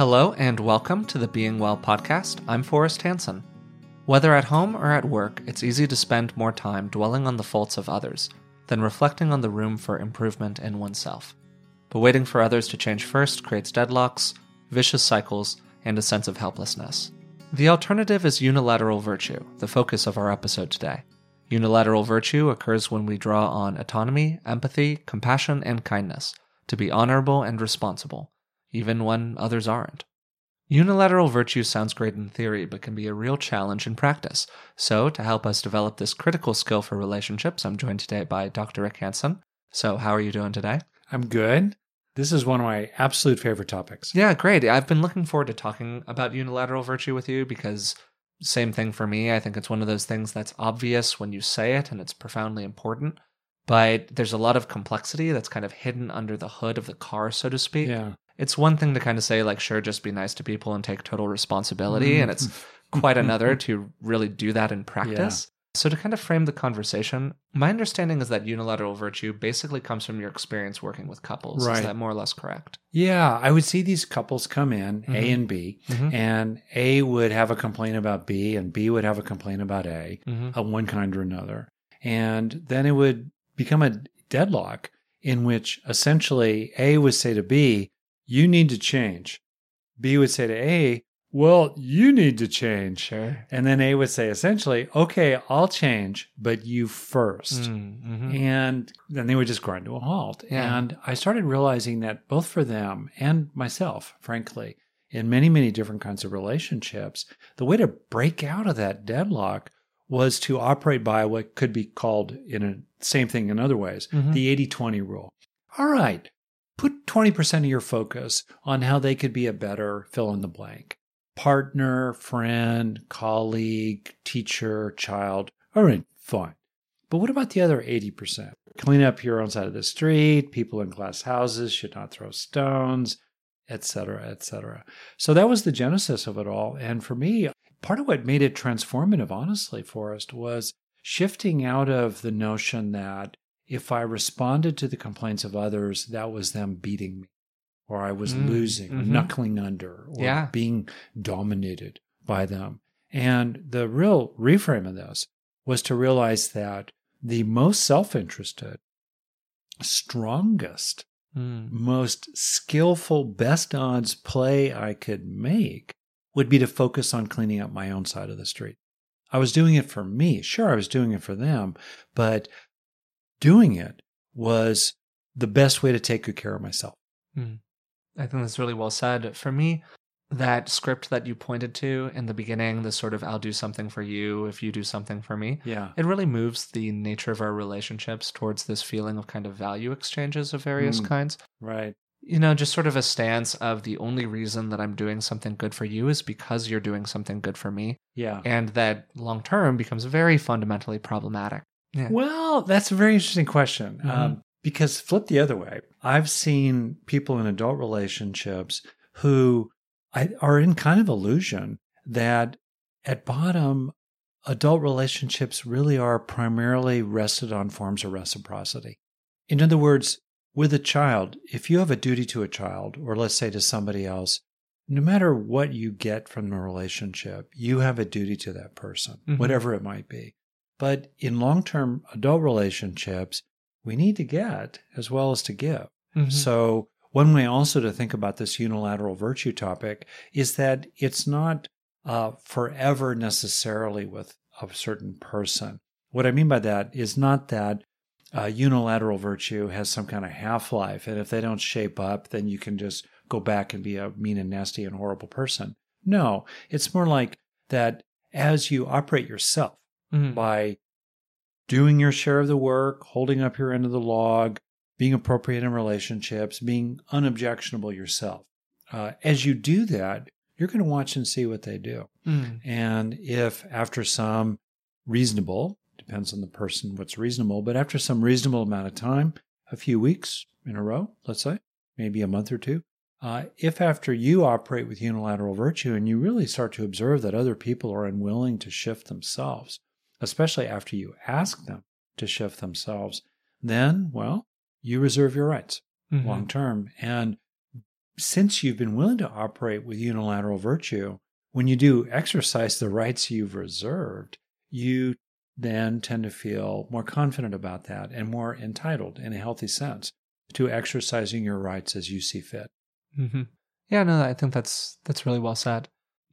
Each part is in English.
Hello and welcome to the Being Well podcast. I'm Forrest Hanson. Whether at home or at work, it's easy to spend more time dwelling on the faults of others than reflecting on the room for improvement in oneself. But waiting for others to change first creates deadlocks, vicious cycles, and a sense of helplessness. The alternative is unilateral virtue, the focus of our episode today. Unilateral virtue occurs when we draw on autonomy, empathy, compassion, and kindness to be honorable and responsible, even when others aren't. Unilateral virtue sounds great in theory, but can be a real challenge in practice. So, to help us develop this critical skill for relationships, I'm joined today by Dr. Rick Hanson. So, how are you doing today? I'm good. This is one of my absolute favorite topics. Yeah, great. I've been looking forward to talking about unilateral virtue with you because same thing for me. I think it's one of those things that's obvious when you say it and it's profoundly important, but there's a lot of complexity that's kind of hidden under the hood of the car, so to speak. Yeah. It's one thing to kind of say, like, sure, just be nice to people and take total responsibility. And it's quite another to really do that in practice. So, to kind of frame the conversation, my understanding is that unilateral virtue basically comes from your experience working with couples. Is that more or less correct? Yeah. I would see these couples come in, A Mhm. and B, Mhm. and A would have a complaint about B, and B would have a complaint about A Mm-hmm. of one kind or another. And then it would become a deadlock in which essentially A would say to B, You need to change. B would say to A, Well, you need to change. Sure. And then A would say essentially, Okay, I'll change, but you 1st Mm-hmm. And then they would just grind to a halt. Yeah. And I started realizing that both for them and myself, frankly, in many, many different kinds of relationships, the way to break out of that deadlock was to operate by what could be called in a same thing in other ways, Mhm. the 80 20 rule. All right, put 20% of your focus on how they could be a better fill in the blank partner, friend, colleague, teacher, child. All right, fine. But what about the other 80%? Clean up your own side of the street, people in glass houses should not throw stones, etc., etc. So that was the genesis of it all. And for me, part of what made it transformative, honestly, Forrest, was shifting out of the notion that if I responded to the complaints of others, that was them beating me, or I was Mm, losing, mhm. knuckling under, or Yeah. being dominated by them. And the real reframe of this was to realize that the most self interested, strongest, Mm. most skillful, best odds play I could make would be to focus on cleaning up my own side of the street. I was doing it for me. Sure, I was doing it for them, but doing it was the best way to take good care of myself. I think that's really well said. For me, that script that you pointed to in the beginning, the sort of I'll do something for you if you do something for me, Yeah. it really moves the nature of our relationships towards this feeling of kind of value exchanges of various Mm. kinds. Right. You know, just sort of a stance of the only reason that I'm doing something good for you is because you're doing something good for me. Yeah. And that long term becomes very fundamentally problematic. Yeah. Well, that's a very interesting question. Mhm. Um, because flip the other way, I've seen people in adult relationships who I, are in kind of illusion that at bottom, adult relationships really are primarily rested on forms of reciprocity. In other words, with a child, if you have a duty to a child, or let's say to somebody else, no matter what you get from the relationship, you have a duty to that person, Mhm. whatever it might be. But in long term adult relationships, we need to get as well as to give. Mhm. So, one way also to think about this unilateral virtue topic is that it's not uh, forever necessarily with a certain person. What I mean by that is not that uh, unilateral virtue has some kind of half life, and if they don't shape up, then you can just go back and be a mean and nasty and horrible person. No, it's more like that as you operate yourself Mhm. by doing your share of the work, holding up your end of the log, being appropriate in relationships, being unobjectionable yourself. Uh, as you do that, you're going to watch and see what they do. Mm. And if after some reasonable, depends on the person what's reasonable, but after some reasonable amount of time, a few weeks in a row, let's say, maybe a month or two, uh, if after you operate with unilateral virtue and you really start to observe that other people are unwilling to shift themselves, especially after you ask them to shift themselves, then, well, you reserve your rights Mhm. long term. And since you've been willing to operate with unilateral virtue, when you do exercise the rights you've reserved, you then tend to feel more confident about that and more entitled in a healthy sense to exercising your rights as you see fit. Mm-hmm. Yeah, no, I think that's that's really well said.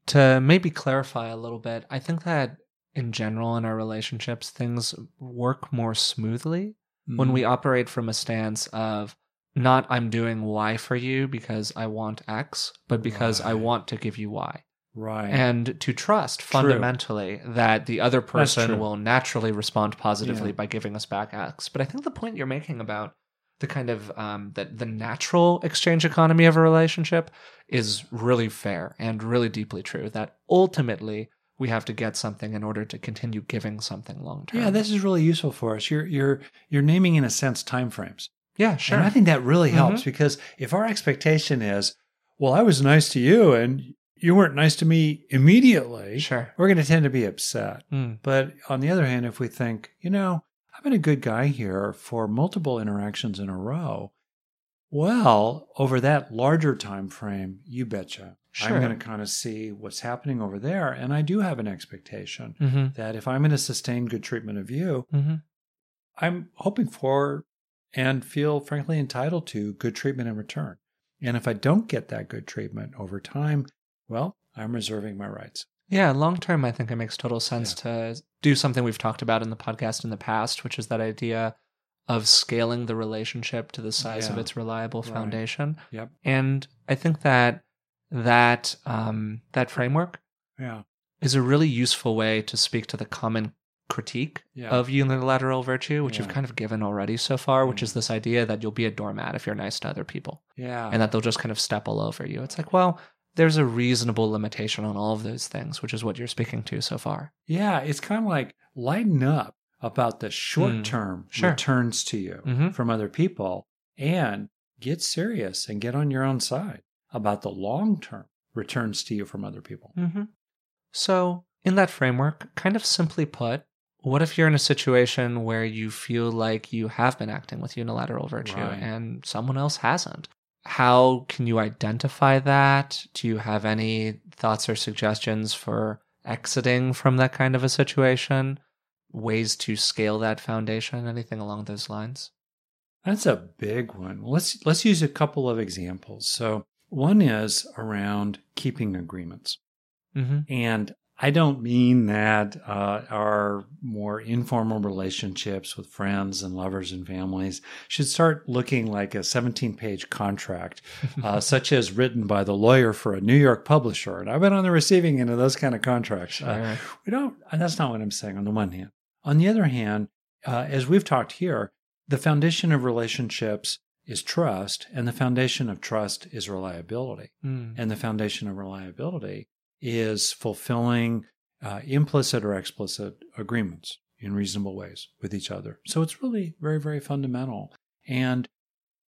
To maybe clarify a little bit, I think that in general in our relationships, things work more smoothly when we Mm-hmm. operate from a stance of not I'm doing Y for you because I want X, but because I want to give you Y. right. And to trust True. fundamentally that the other person will naturally respond positively Yeah. by giving us back X. But I think the point you're making about the kind of um, that the natural exchange economy of a relationship is really fair and really deeply true. That ultimately we have to get something in order to continue giving something long term. yeah, this is really useful for us. You're you're you're naming in a sense timeframes. yeah, sure. And I think that really Mhm. helps because if our expectation is, well, I was nice to you and you weren't nice to me immediately, sure. we're going to tend to be upset. Mm, But on the other hand, if we think, you know, I've been a good guy here for multiple interactions in a row, well, over that larger time frame, you betcha. Sure. I'm going to kind of see what's happening over there. And I do have an expectation hmm that if I'm going to sustain good treatment of you, hmm I'm hoping for and feel frankly entitled to good treatment in return. And if I don't get that good treatment over time, well, I'm reserving my rights. Yeah, long term, I think it makes total sense to do something we've talked about in the podcast in the past, which is that idea of scaling the relationship to the size of its reliable Right. foundation. Yep. And I think that that um, that framework Yeah. is a really useful way to speak to the common critique Yeah. of unilateral virtue, which you've kind of given already so far, which Yeah. is this idea that you'll be a doormat if you're nice to other people yeah. and that they'll just kind of step all over you. It's like, well, there's a reasonable limitation on all of those things, which is what you're speaking to so far. Yeah, it's kind of like lighten up about the short term Hmm. Sure. returns to you Mhm. from other people and get serious and get on your own side about the long term returns to you from other people. Mm-hmm. So, in that framework, kind of simply put, what if you're in a situation where you feel like you have been acting with unilateral virtue Right. and someone else hasn't? How can you identify that? Do you have any thoughts or suggestions for exiting from that kind of a situation? Ways to scale that foundation? Anything along those lines? That's a big one. Let's let's use a couple of examples. So, one is around keeping agreements. Mm-hmm. And I don't mean that uh, our more informal relationships with friends and lovers and families should start looking like a 17 page contract, uh, such as written by the lawyer for a New York publisher. And I've been on the receiving end of those kind of contracts. Uh, we don't, and that's not what I'm saying on the one hand. On the other hand, uh, as we've talked here, the foundation of relationships is trust, and the foundation of trust is reliability. Mm. And the foundation of reliability is fulfilling uh, implicit or explicit agreements in reasonable ways with each other. So it's really very, very fundamental. And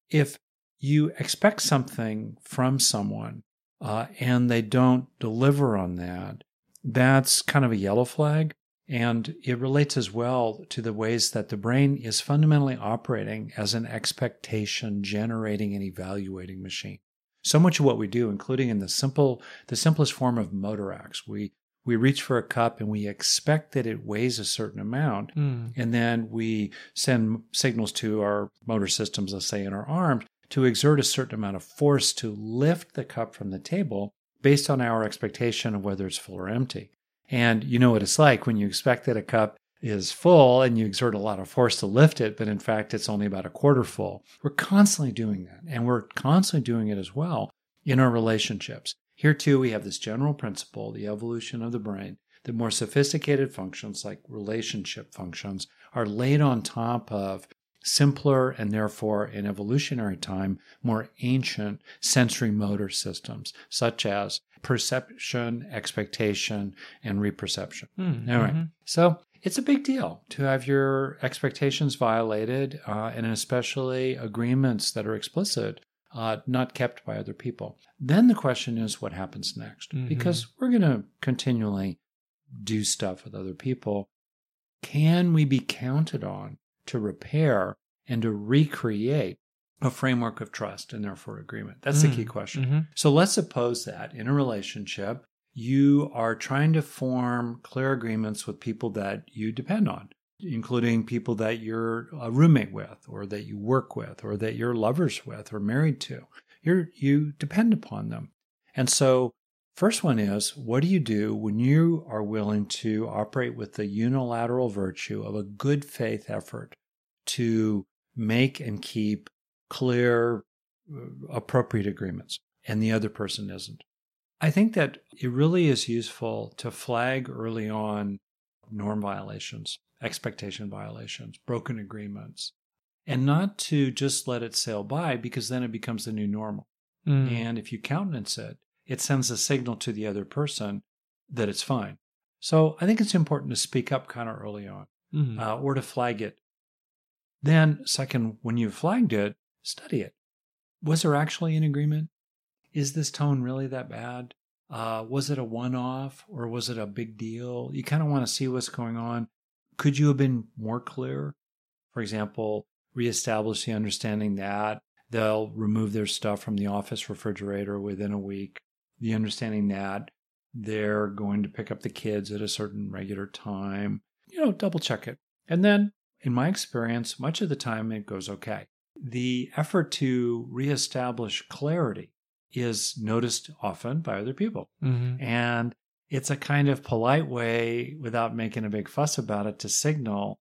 if you expect something from someone uh, and they don't deliver on that, that's kind of a yellow flag. And it relates as well to the ways that the brain is fundamentally operating as an expectation generating and evaluating machine. So much of what we do, including in the simple, the simplest form of motor acts, we we reach for a cup and we expect that it weighs a certain amount, Mm. and then we send signals to our motor systems, let's say in our arms, to exert a certain amount of force to lift the cup from the table based on our expectation of whether it's full or empty. And you know what it's like when you expect that a cup is full and you exert a lot of force to lift it, but in fact it's only about a quarter full. We're constantly doing that. And we're constantly doing it as well in our relationships. Here too, we have this general principle, the evolution of the brain, that more sophisticated functions like relationship functions are laid on top of simpler and therefore in evolutionary time more ancient sensory motor systems such as perception, expectation, and reperception. Mm. All right. Mhm. So it's a big deal to have your expectations violated, uh, and especially agreements that are explicit, uh, not kept by other people. Then the question is what happens next? Mhm. Because we're going to continually do stuff with other people. Can we be counted on to repair and to recreate a framework of trust and therefore agreement? That's the key Mm, question. mhm. So let's suppose that in a relationship, you are trying to form clear agreements with people that you depend on, including people that you're a roommate with, or that you work with, or that you're lovers with, or married to. You're, you depend upon them. And so, first one is what do you do when you are willing to operate with the unilateral virtue of a good faith effort to make and keep clear, uh, appropriate agreements, and the other person isn't? I think that it really is useful to flag early on norm violations, expectation violations, broken agreements, and not to just let it sail by because then it becomes the new normal. Mm. And if you countenance it, it sends a signal to the other person that it's fine. So I think it's important to speak up kind of early on Mhm. uh, or to flag it. Then, second, when you've flagged it, study it. Was there actually an agreement? Is this tone really that bad? Uh, was it a one off or was it a big deal? You kind of want to see what's going on. Could you have been more clear? For example, reestablish the understanding that they'll remove their stuff from the office refrigerator within a week, the understanding that they're going to pick up the kids at a certain regular time. You know, double check it. And then, in my experience, much of the time it goes okay. The effort to reestablish clarity is noticed often by other people. Mhm. And it's a kind of polite way, without making a big fuss about it, to signal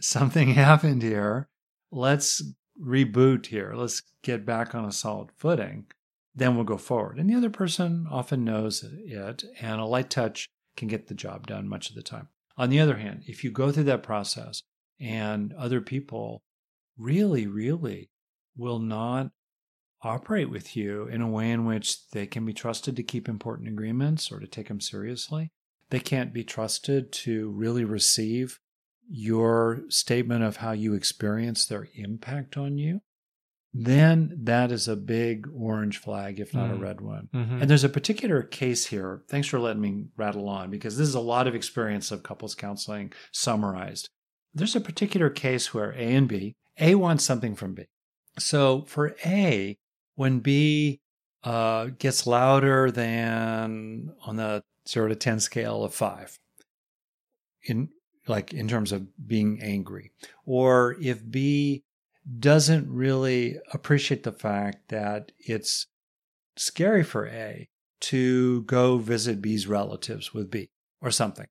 something happened here. Let's reboot here. Let's get back on a solid footing. Then we'll go forward. And the other person often knows it, and a light touch can get the job done much of the time. On the other hand, if you go through that process and other people really, really will not operate with you in a way in which they can be trusted to keep important agreements or to take them seriously. They can't be trusted to really receive your statement of how you experience their impact on you. Then that is a big orange flag, if not a Mm. red one. Mhm. And there's a particular case here. Thanks for letting me rattle on because this is a lot of experience of couples counseling summarized. There's a particular case where A and B, A wants something from B. So for A, when B uh, gets louder than on the zero to 10 scale of five, in like in terms of being angry, or if B doesn't really appreciate the fact that it's scary for A to go visit B's relatives with B or something.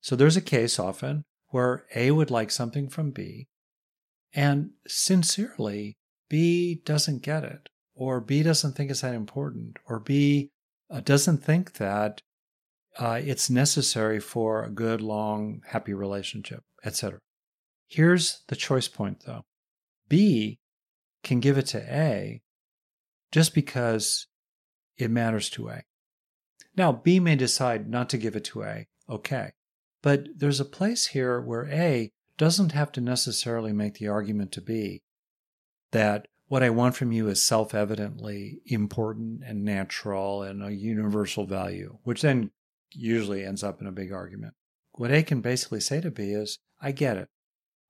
So there's a case often where A would like something from B, and sincerely, B doesn't get it, or B doesn't think it's that important, or B uh, doesn't think that uh, it's necessary for a good, long, happy relationship, etc. Here's the choice point, though. B can give it to A just because it matters to A. Now, B may decide not to give it to A, okay. But there's a place here where A doesn't have to necessarily make the argument to be that what I want from you is self evidently important and natural and a universal value, which then usually ends up in a big argument. What A can basically say to B is, I get it.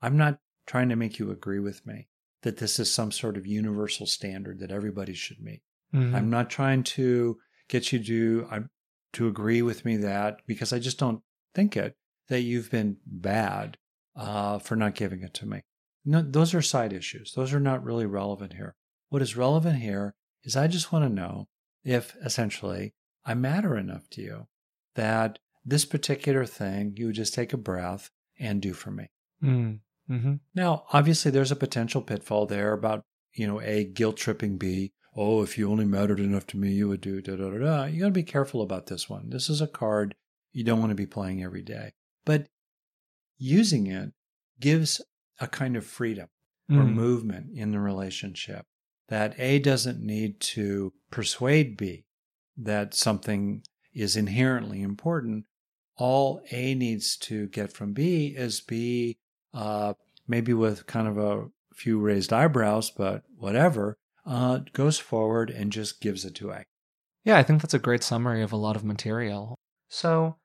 I'm not trying to make you agree with me that this is some sort of universal standard that everybody should meet. Mhm. I'm not trying to get you to to agree with me that because I just don't think it that you've been bad uh, for not giving it to me. No, those are side issues. Those are not really relevant here. What is relevant here is I just want to know if essentially I matter enough to you that this particular thing you would just take a breath and do for me. Mm. Mhm. Now, obviously, there's a potential pitfall there about, you know, A, guilt tripping B. Oh, if you only mattered enough to me, you would do da da da da. You got to be careful about this one. This is a card you don't want to be playing every day. But using it gives a kind of freedom or Mm. movement in the relationship that A doesn't need to persuade B that something is inherently important. All A needs to get from B is B, uh, maybe with kind of a few raised eyebrows, but whatever, uh, goes forward and just gives it to A. Yeah, I think that's a great summary of a lot of material. So,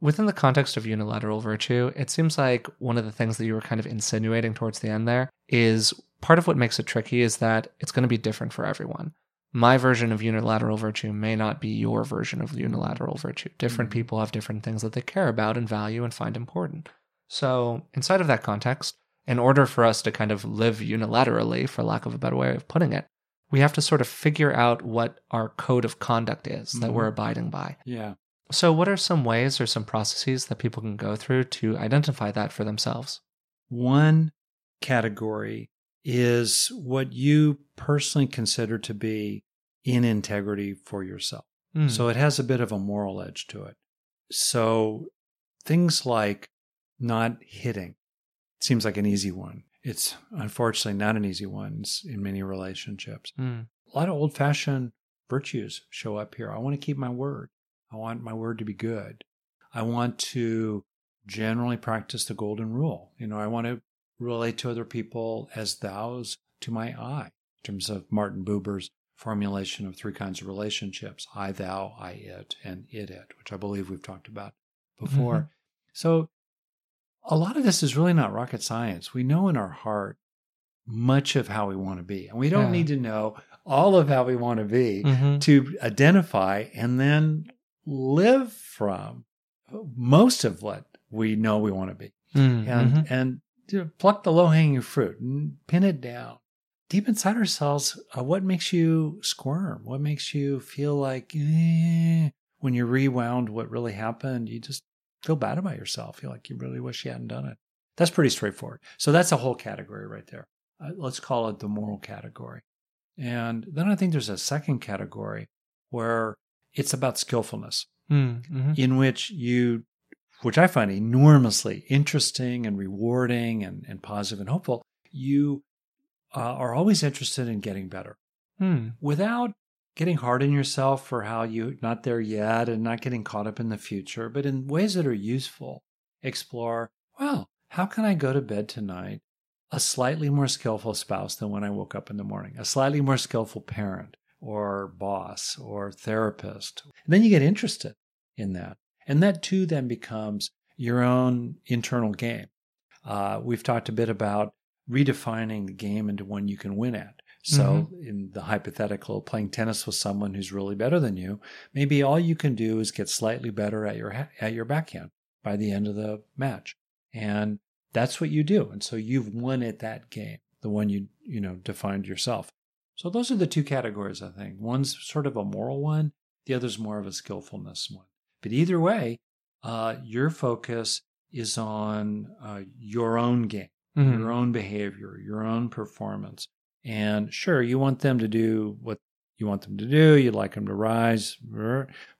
within the context of unilateral virtue, it seems like one of the things that you were kind of insinuating towards the end there is part of what makes it tricky is that it's going to be different for everyone. My version of unilateral virtue may not be your version of unilateral virtue. Different Mhm. people have different things that they care about and value and find important. So, inside of that context, in order for us to kind of live unilaterally, for lack of a better way of putting it, we have to sort of figure out what our code of conduct is that Mhm. we're abiding by. Yeah. So, what are some ways or some processes that people can go through to identify that for themselves? One category is what you personally consider to be in integrity for yourself. Mm. So it has a bit of a moral edge to it. So things like not hitting seems like an easy one. It's unfortunately not an easy one in many relationships. Mm. A lot of old fashioned virtues show up here. I want to keep my word. I want my word to be good. I want to generally practice the golden rule. You know, I want to relate to other people as thous to my I, in terms of Martin Buber's formulation of three kinds of relationships I, thou, I, it, and it, it, which I believe we've talked about before. Mhm. So a lot of this is really not rocket science. We know in our heart much of how we want to be, and we don't Yeah. need to know all of how we want to be Mhm. to identify and then live from most of what we know we want to be Mm, and mhm. and you know, pluck the low hanging fruit and pin it down deep inside ourselves. Uh, what makes you squirm? What makes you feel like eh, when you rewound what really happened? You just feel bad about yourself. Feel like you really wish you hadn't done it. That's pretty straightforward. So that's a whole category right there. Uh, let's call it the moral category. And then I think there's a second category where it's about skillfulness Mm, mhm. in which you, which I find enormously interesting and rewarding and, and positive and hopeful, you uh, are always interested in getting better Mm, without getting hard on yourself for how you're not there yet and not getting caught up in the future, but in ways that are useful. Explore, well, how can I go to bed tonight a slightly more skillful spouse than when I woke up in the morning, a slightly more skillful parent or boss or therapist? And then you get interested in that. And that too then becomes your own internal game. Uh, we've talked a bit about redefining the game into one you can win at. So, in the hypothetical, playing tennis with someone who's really better than you, maybe all you can do is get slightly better at your ha- at your backhand by the end of the match, and that's what you do. And so you've won at that game, the one you you know defined yourself. So those are the two categories. I think one's sort of a moral one, the other's more of a skillfulness one. But either way, uh, your focus is on uh, your own game mhm. your own behavior, your own performance. And sure, you want them to do what you want them to do, you'd like them to rise,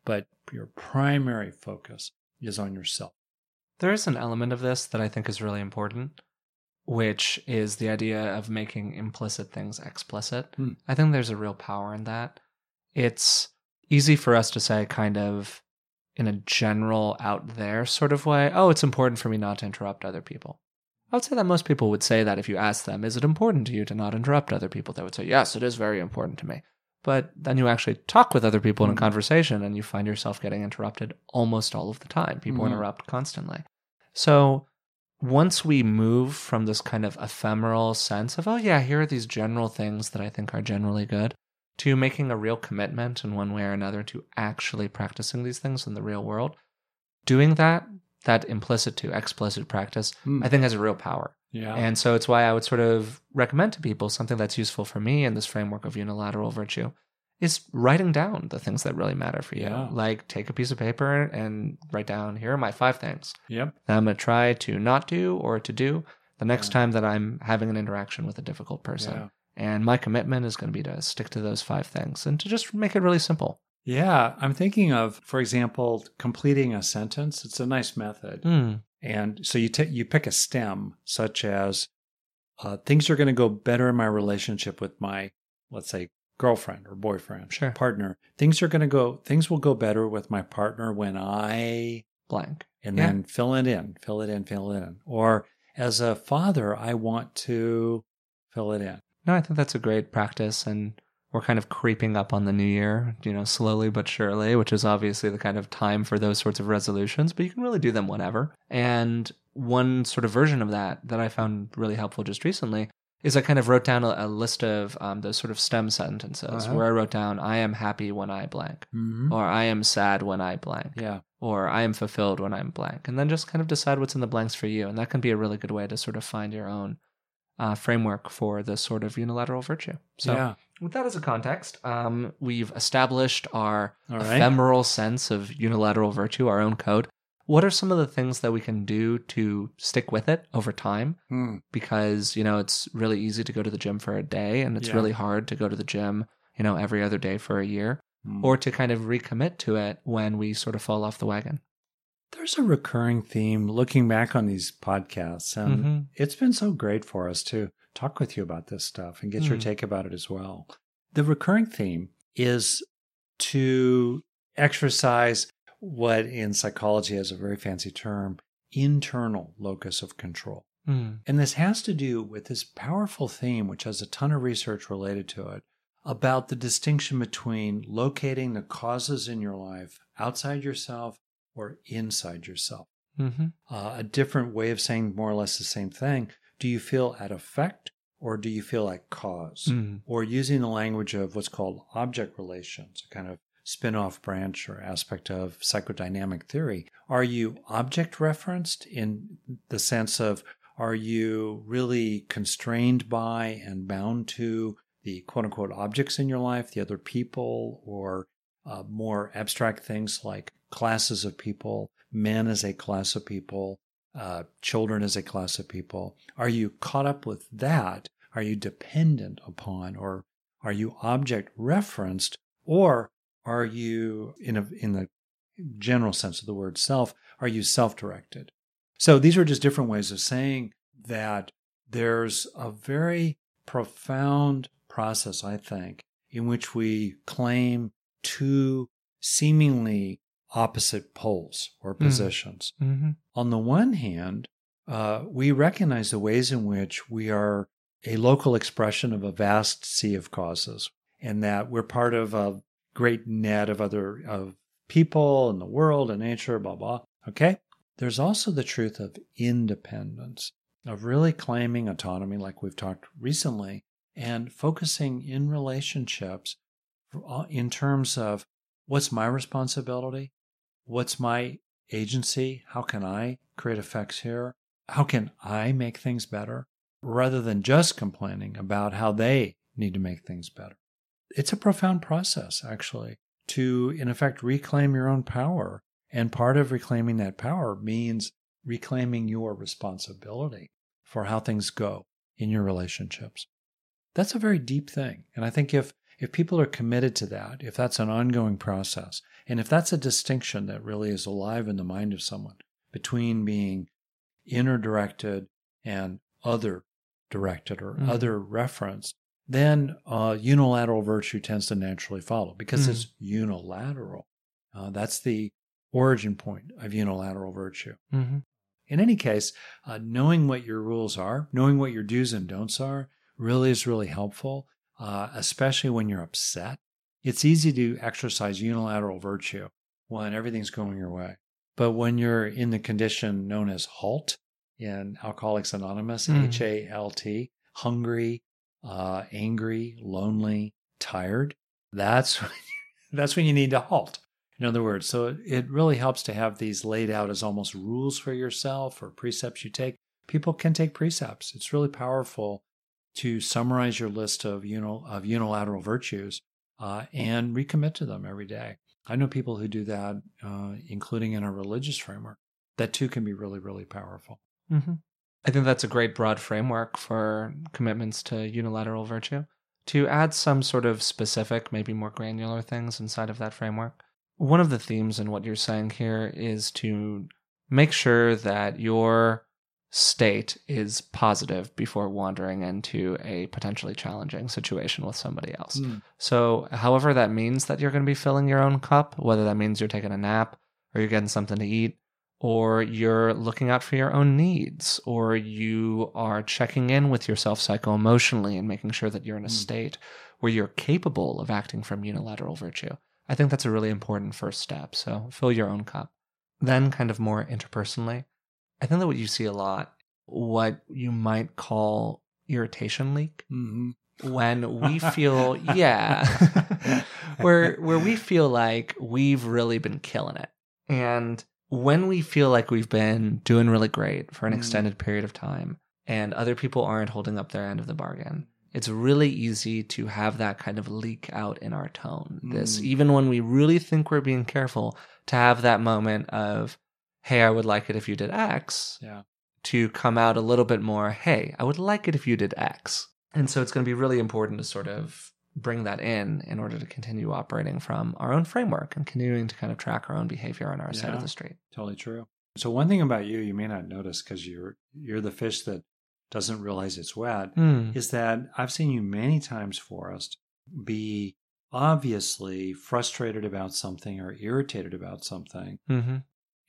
but your primary focus is on yourself. There is an element of this that I think is really important, which is the idea of making implicit things explicit. Hmm. I think there's a real power in that. It's easy for us to say, kind of in a general, out there sort of way, oh, it's important for me not to interrupt other people. I would say that most people would say that if you ask them, is it important to you to not interrupt other people? They would say, yes, it is very important to me. But then you actually talk with other people in a Mhm. conversation and you find yourself getting interrupted almost all of the time. People Mhm. interrupt constantly. So once we move from this kind of ephemeral sense of, oh, yeah, here are these general things that I think are generally good, to making a real commitment in one way or another to actually practicing these things in the real world, doing that, that implicit to explicit practice, Hmm. I think has a real power. Yeah. And so it's why I would sort of recommend to people something that's useful for me in this framework of unilateral virtue is writing down the things that really matter for you. Yeah. Like take a piece of paper and write down here are my five things yep. that I'm going to try to not do or to do the next Yeah. time that I'm having an interaction with a difficult person. Yeah. And my commitment is going to be to stick to those five things and to just make it really simple. Yeah. I'm thinking of, for example, completing a sentence. It's a nice method. Mm. And so you take you pick a stem such as uh, things are going to go better in my relationship with my, let's say, girlfriend or boyfriend, Sure. partner. Things are going to go. Things will go better with my partner when I, Blank. and Yeah. then fill it in, fill it in, fill it in. Or as a father, I want to fill it in. No, I think that's a great practice. And we're kind of creeping up on the new year, you know, slowly but surely, which is obviously the kind of time for those sorts of resolutions, but you can really do them whenever. And one sort of version of that that I found really helpful just recently is I kind of wrote down a, a list of um, those sort of stem sentences Uh-huh. where I wrote down, I am happy when I blank, Mhm. or I am sad when I blank, Yeah. or I am fulfilled when I'm blank. And then just kind of decide what's in the blanks for you. And that can be a really good way to sort of find your own uh, framework for this sort of unilateral virtue. So, yeah. with that as a context, um, we've established our right. ephemeral sense of unilateral virtue, our own code. What are some of the things that we can do to stick with it over time? Hmm. Because, you know, it's really easy to go to the gym for a day and it's Yeah. really hard to go to the gym, you know, every other day for a year Hmm. or to kind of recommit to it when we sort of fall off the wagon. There's a recurring theme looking back on these podcasts, and Mhm. it's been so great for us to talk with you about this stuff and get your Mm. take about it as well. The recurring theme is to exercise what in psychology has a very fancy term internal locus of control. Mm. And this has to do with this powerful theme, which has a ton of research related to it, about the distinction between locating the causes in your life outside yourself or inside yourself. hmm Uh, a different way of saying more or less the same thing. Do you feel at effect or do you feel at cause? Mm. Or using the language of what's called object relations, a kind of spin off branch or aspect of psychodynamic theory. Are you object referenced in the sense of are you really constrained by and bound to the quote unquote objects in your life, the other people, or uh, more abstract things like classes of people, men as a class of people, uh, children as a class of people? Are you caught up with that? Are you dependent upon, or are you object referenced, or are you in a in the general sense of the word self? Are you self directed? So these are just different ways of saying that there's a very profound process, I think, in which we claim two seemingly opposite poles or Mm. positions. hmm On the one hand, uh, we recognize the ways in which we are a local expression of a vast sea of causes, and that we're part of a great net of other of people and the world and nature, blah blah. Okay. There's also the truth of independence, of really claiming autonomy, like we've talked recently, and focusing in relationships uh, in terms of what's my responsibility, what's my agency, how can I create effects here, how can I make things better, rather than just complaining about how they need to make things better. It's a profound process, actually, to, in effect, reclaim your own power. And part of reclaiming that power means reclaiming your responsibility for how things go in your relationships. That's a very deep thing. And I think if, if people are committed to that, if that's an ongoing process, and if that's a distinction that really is alive in the mind of someone between being inner directed and other directed or Mhm. other referenced, then uh, unilateral virtue tends to naturally follow because Mhm. it's unilateral. Uh, that's the origin point of unilateral virtue. hmm In any case, uh, knowing what your rules are, knowing what your do's and don'ts are, really is really helpful, uh, especially when you're upset. It's easy to exercise unilateral virtue when everything's going your way. But when you're in the condition known as HALT in Alcoholics Anonymous, Mm. H A L T, hungry, uh, angry, lonely, tired, that's when, that's when you need to halt. In other words, so it, really helps to have these laid out as almost rules for yourself or precepts you take. People can take precepts. It's really powerful to summarize your list of, uni- of unilateral virtues uh, and recommit to them every day. I know people who do that, uh, including in a religious framework. That too can be really, really powerful. hmm I think that's a great broad framework for commitments to unilateral virtue. To add some sort of specific, maybe more granular things inside of that framework, one of the themes in what you're saying here is to make sure that your state is positive before wandering into a potentially challenging situation with somebody else. Hmm. So, however, that means that you're going to be filling your own cup, whether that means you're taking a nap or you're getting something to eat, or you're looking out for your own needs, or you are checking in with yourself psycho emotionally and making sure that you're in a Mm. state where you're capable of acting from unilateral virtue. I think that's a really important first step. So, fill your own cup. Then, kind of more interpersonally, I think that what you see a lot, what you might call irritation leak hmm when we feel yeah where where we feel like we've really been killing it and when we feel like we've been doing really great for an Mm. extended period of time and other people aren't holding up their end of the bargain it's really easy to have that kind of leak out in our tone this Mm. even when we really think we're being careful to have that moment of hey i would like it if you did x Yeah. to come out a little bit more, hey, I would like it if you did X. And so it's going to be really important to sort of bring that in in order to continue operating from our own framework and continuing to kind of track our own behavior on our side of the street. Totally true. So one thing about you, you may not notice because you're you're the fish that doesn't realize it's wet, Mm. is that I've seen you many times, Forrest, be obviously frustrated about something or irritated about something, hmm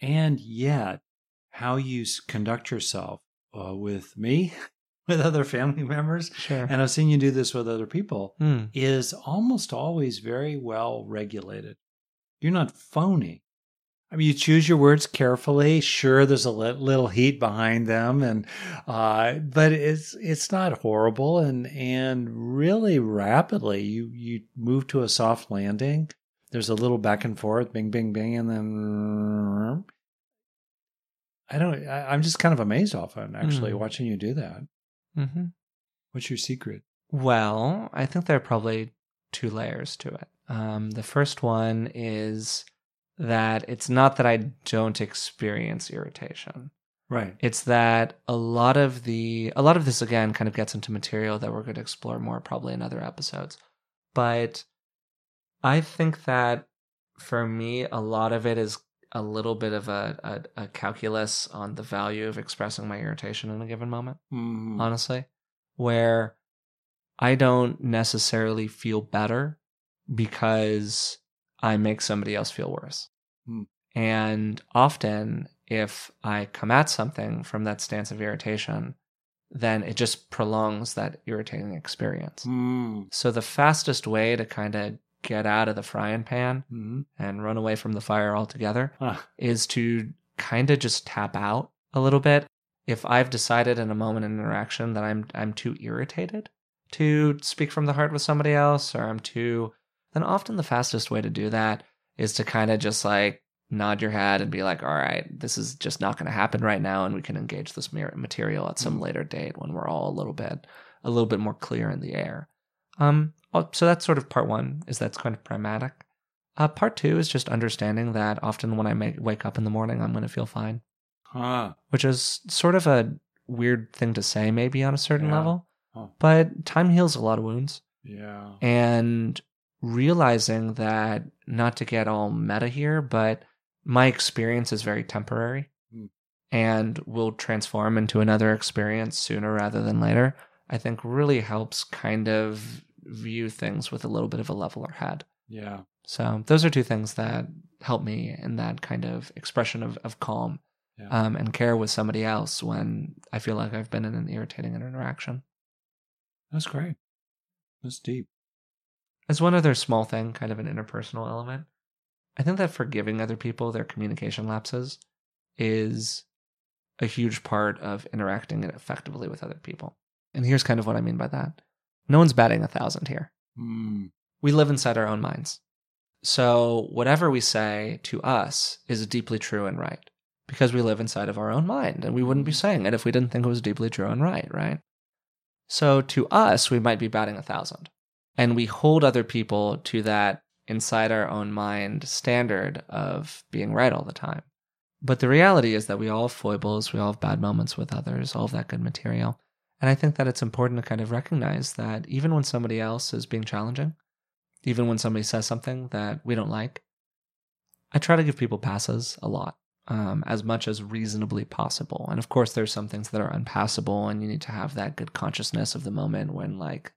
and yet how you conduct yourself uh, with me, with other family members, Sure. and I've seen you do this with other people, Mm. is almost always very well regulated. You're not phony. I mean, you choose your words carefully. Sure, there's a little heat behind them, and uh, but it's it's not horrible. And and really rapidly, you you move to a soft landing. There's a little back and forth, bing, bing, bing, and then I don't. I, I'm just kind of amazed often, actually, Mm. watching you do that. Hmm What's your secret? Well, I think there are probably two layers to it. Um, the first one is that it's not that I don't experience irritation. Right. it's that a lot of the a lot of this again kind of gets into material that we're going to explore more probably in other episodes but i think that for me a lot of it is a little bit of a, a, a calculus on the value of expressing my irritation in a given moment Mm. honestly where i don't necessarily feel better because i make somebody else feel worse Hmm. and often if i come at something from that stance of irritation then it just prolongs that irritating experience Mm. so the fastest way to kind of get out of the frying pan Mhm. and run away from the fire altogether Ah. is to kind of just tap out a little bit. If I've decided in a moment in interaction that I'm I'm too irritated to speak from the heart with somebody else or I'm too then often the fastest way to do that is to kind of just like nod your head and be like, all right, this is just not going to happen right now and we can engage this material at some Mm. later date when we're all a little bit a little bit more clear in the air. Um so that's sort of part 1 is that's kind of pragmatic. Uh, part two is just understanding that often when I make, wake up in the morning, I'm going to feel fine, Ah. which is sort of a weird thing to say, maybe on a certain Yeah. level. Oh. But time heals a lot of wounds. Yeah. And realizing that, not to get all meta here, but my experience is very temporary Mm. and will transform into another experience sooner rather than later, I think really helps kind of view things with a little bit of a leveler head. Yeah. So those are two things that help me in that kind of expression of, of calm Yeah. um, and care with somebody else when I feel like I've been in an irritating interaction. That's great. That's deep. As one other small thing, kind of an interpersonal element, I think that forgiving other people their communication lapses is a huge part of interacting effectively with other people. And here's kind of what I mean by that. No one's batting a thousand here. Mm. we live inside our own minds. So whatever we say to us is deeply true and right because we live inside of our own mind and we wouldn't be saying it if we didn't think it was deeply true and right, right? So to us, we might be batting a thousand and we hold other people to that inside our own mind standard of being right all the time. But the reality is that we all have foibles, we all have bad moments with others, all of that good material. And I think that it's important to kind of recognize that even when somebody else is being challenging, even when somebody says something that we don't like, I try to give people passes a lot, um, as much as reasonably possible. And of course, there's some things that are unpassable, and you need to have that good consciousness of the moment when, like,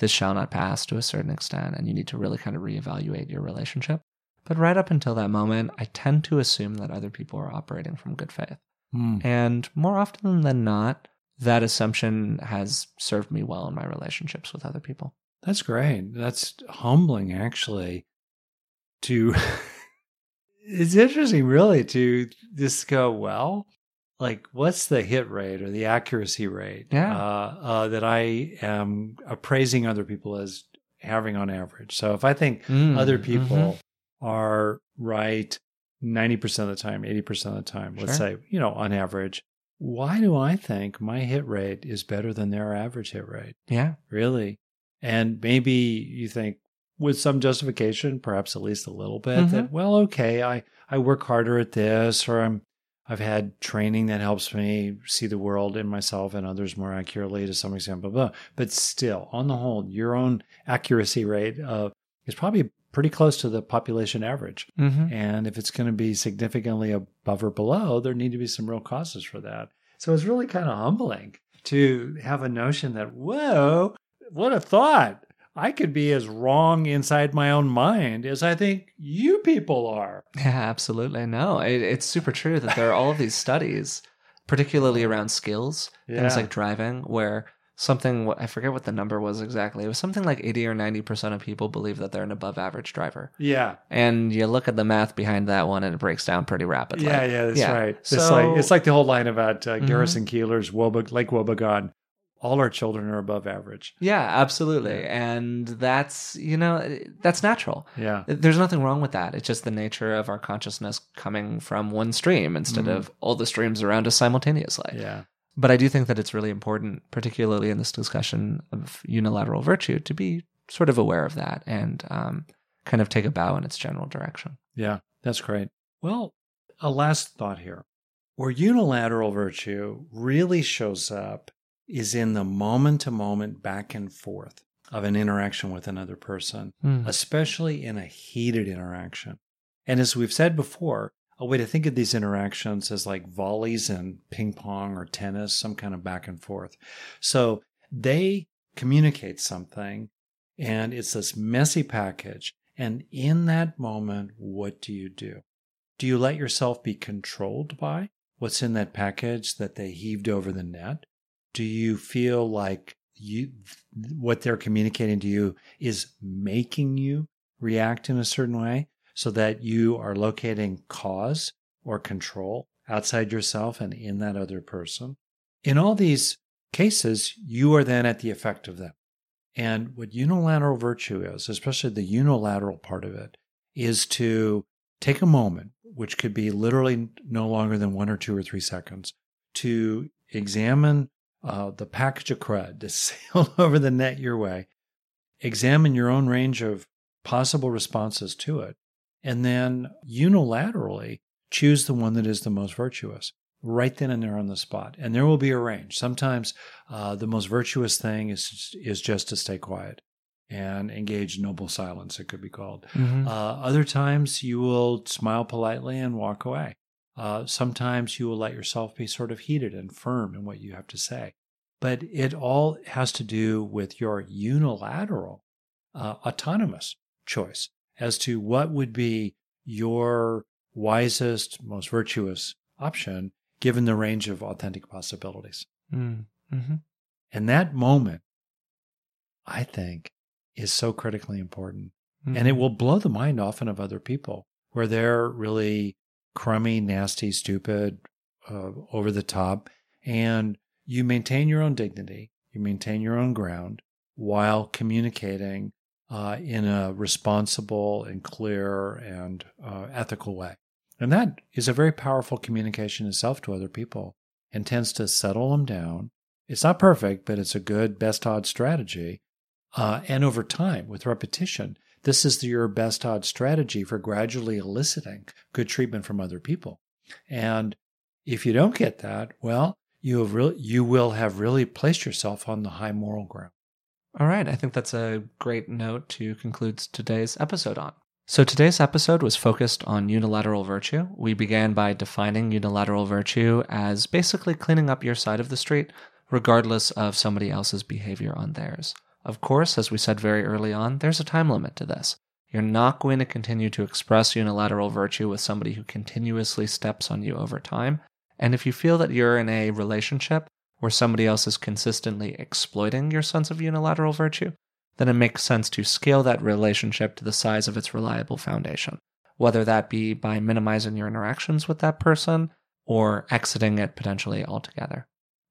this shall not pass to a certain extent, and you need to really kind of reevaluate your relationship. But right up until that moment, I tend to assume that other people are operating from good faith. Mm. And more often than not, that assumption has served me well in my relationships with other people. That's great. That's humbling, actually. To it's interesting, really, to just go well. like what's the hit rate or the accuracy rate Yeah. uh, uh, that I am appraising other people as having on average. So if I think Mm, other people mhm. are right 90% of the time, 80% of the time, let's Sure. say, you know, on average, why do I think my hit rate is better than their average hit rate? Yeah. Really? And maybe you think with some justification, perhaps at least a little bit, Mhm. that, well, okay, I, I work harder at this, or I'm I've had training that helps me see the world and myself and others more accurately to some extent, blah, blah. But still, on the whole, your own accuracy rate uh, is probably pretty close to the population average. Mm-hmm. And if it's going to be significantly above or below, there need to be some real causes for that. So it's really kind of humbling to have a notion that, whoa, what a thought. I could be as wrong inside my own mind as I think you people are. Yeah, absolutely. No, it, it's super true that there are all of these studies, particularly around skills, Yeah. things like driving, where something, I forget what the number was exactly. It was something like 80 or 90% of people believe that they're an above average driver. Yeah. And you look at the math behind that one and it breaks down pretty rapidly. Yeah, yeah, that's Yeah. right. It's So- like it's like the whole line about uh, Mhm. Garrison Keillor's Wobe- Lake Wobegon. All our children are above average. Yeah, absolutely. And that's, you know, that's natural. Yeah. There's nothing wrong with that. It's just the nature of our consciousness coming from one stream instead Mhm. of all the streams around us simultaneously. Yeah. But I do think that it's really important, particularly in this discussion of unilateral virtue, to be sort of aware of that and um, kind of take a bow in its general direction. Yeah, that's great. Well, a last thought here. Where unilateral virtue really shows up is in the moment to moment back and forth of an interaction with another person, especially in a heated interaction. And as we've said before, a way to think of these interactions as like volleys in ping pong or tennis, some kind of back and forth. So they communicate something and it's this messy package. And in that moment, what do you do? Do you let yourself be controlled by what's in that package that they heaved over the net? Do you feel like you, what they're communicating to you is making you react in a certain way so that you are locating cause or control outside yourself and in that other person? In all these cases, you are then at the effect of them. And what unilateral virtue is, especially the unilateral part of it, is to take a moment, which could be literally no longer than one or two or three seconds, to examine uh, the package of crud to sail over the net your way, examine your own range of possible responses to it, and then unilaterally choose the one that is the most virtuous right then and there on the spot. And there will be a range. Sometimes uh, the most virtuous thing is is just to stay quiet and engage noble silence. It could be called. Mhm. Uh, other times you will smile politely and walk away. Uh, sometimes you will let yourself be sort of heated and firm in what you have to say. But it all has to do with your unilateral, uh, autonomous choice as to what would be your wisest, most virtuous option given the range of authentic possibilities. Mm. Mhm. And that moment, I think, is so critically important. And it Mhm. will blow the mind often of other people where they're really crummy, nasty, stupid, uh, over the top. And you maintain your own dignity, you maintain your own ground while communicating uh, in a responsible and clear and uh, ethical way. And that is a very powerful communication itself to other people and tends to settle them down. It's not perfect, but it's a good best odds strategy. Uh, and over time, with repetition, this is your best odds strategy for gradually eliciting good treatment from other people. And if you don't get that, well, you have you will have really placed yourself on the high moral ground. All right, I think that's a great note to conclude today's episode on. So, today's episode was focused on unilateral virtue. We began by defining unilateral virtue as basically cleaning up your side of the street, regardless of somebody else's behavior on theirs. Of course, as we said very early on, there's a time limit to this. You're not going to continue to express unilateral virtue with somebody who continuously steps on you over time. And if you feel that you're in a relationship where somebody else is consistently exploiting your sense of unilateral virtue, then it makes sense to scale that relationship to the size of its reliable foundation, whether that be by minimizing your interactions with that person or exiting it potentially altogether.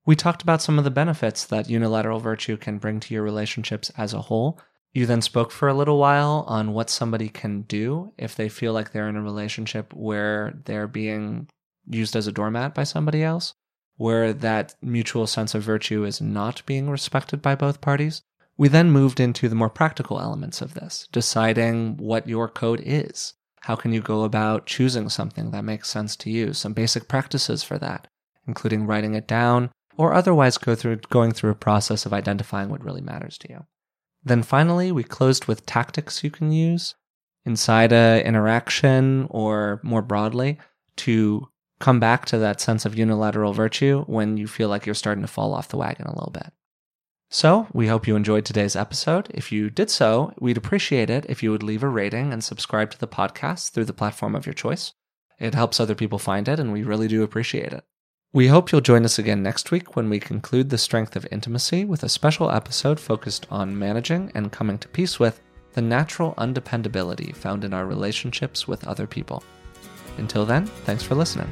We talked about some of the benefits that unilateral virtue can bring to your relationships as a whole. You then spoke for a little while on what somebody can do if they feel like they're in a relationship where they're being used as a doormat by somebody else, where that mutual sense of virtue is not being respected by both parties. We then moved into the more practical elements of this, deciding what your code is. How can you go about choosing something that makes sense to you? Some basic practices for that, including writing it down or otherwise go through going through a process of identifying what really matters to you. Then finally, we closed with tactics you can use inside a interaction or more broadly to come back to that sense of unilateral virtue when you feel like you're starting to fall off the wagon a little bit. So, we hope you enjoyed today's episode. If you did so, we'd appreciate it if you would leave a rating and subscribe to the podcast through the platform of your choice. It helps other people find it, and we really do appreciate it. We hope you'll join us again next week when we conclude the strength of intimacy with a special episode focused on managing and coming to peace with the natural undependability found in our relationships with other people. Until then, thanks for listening.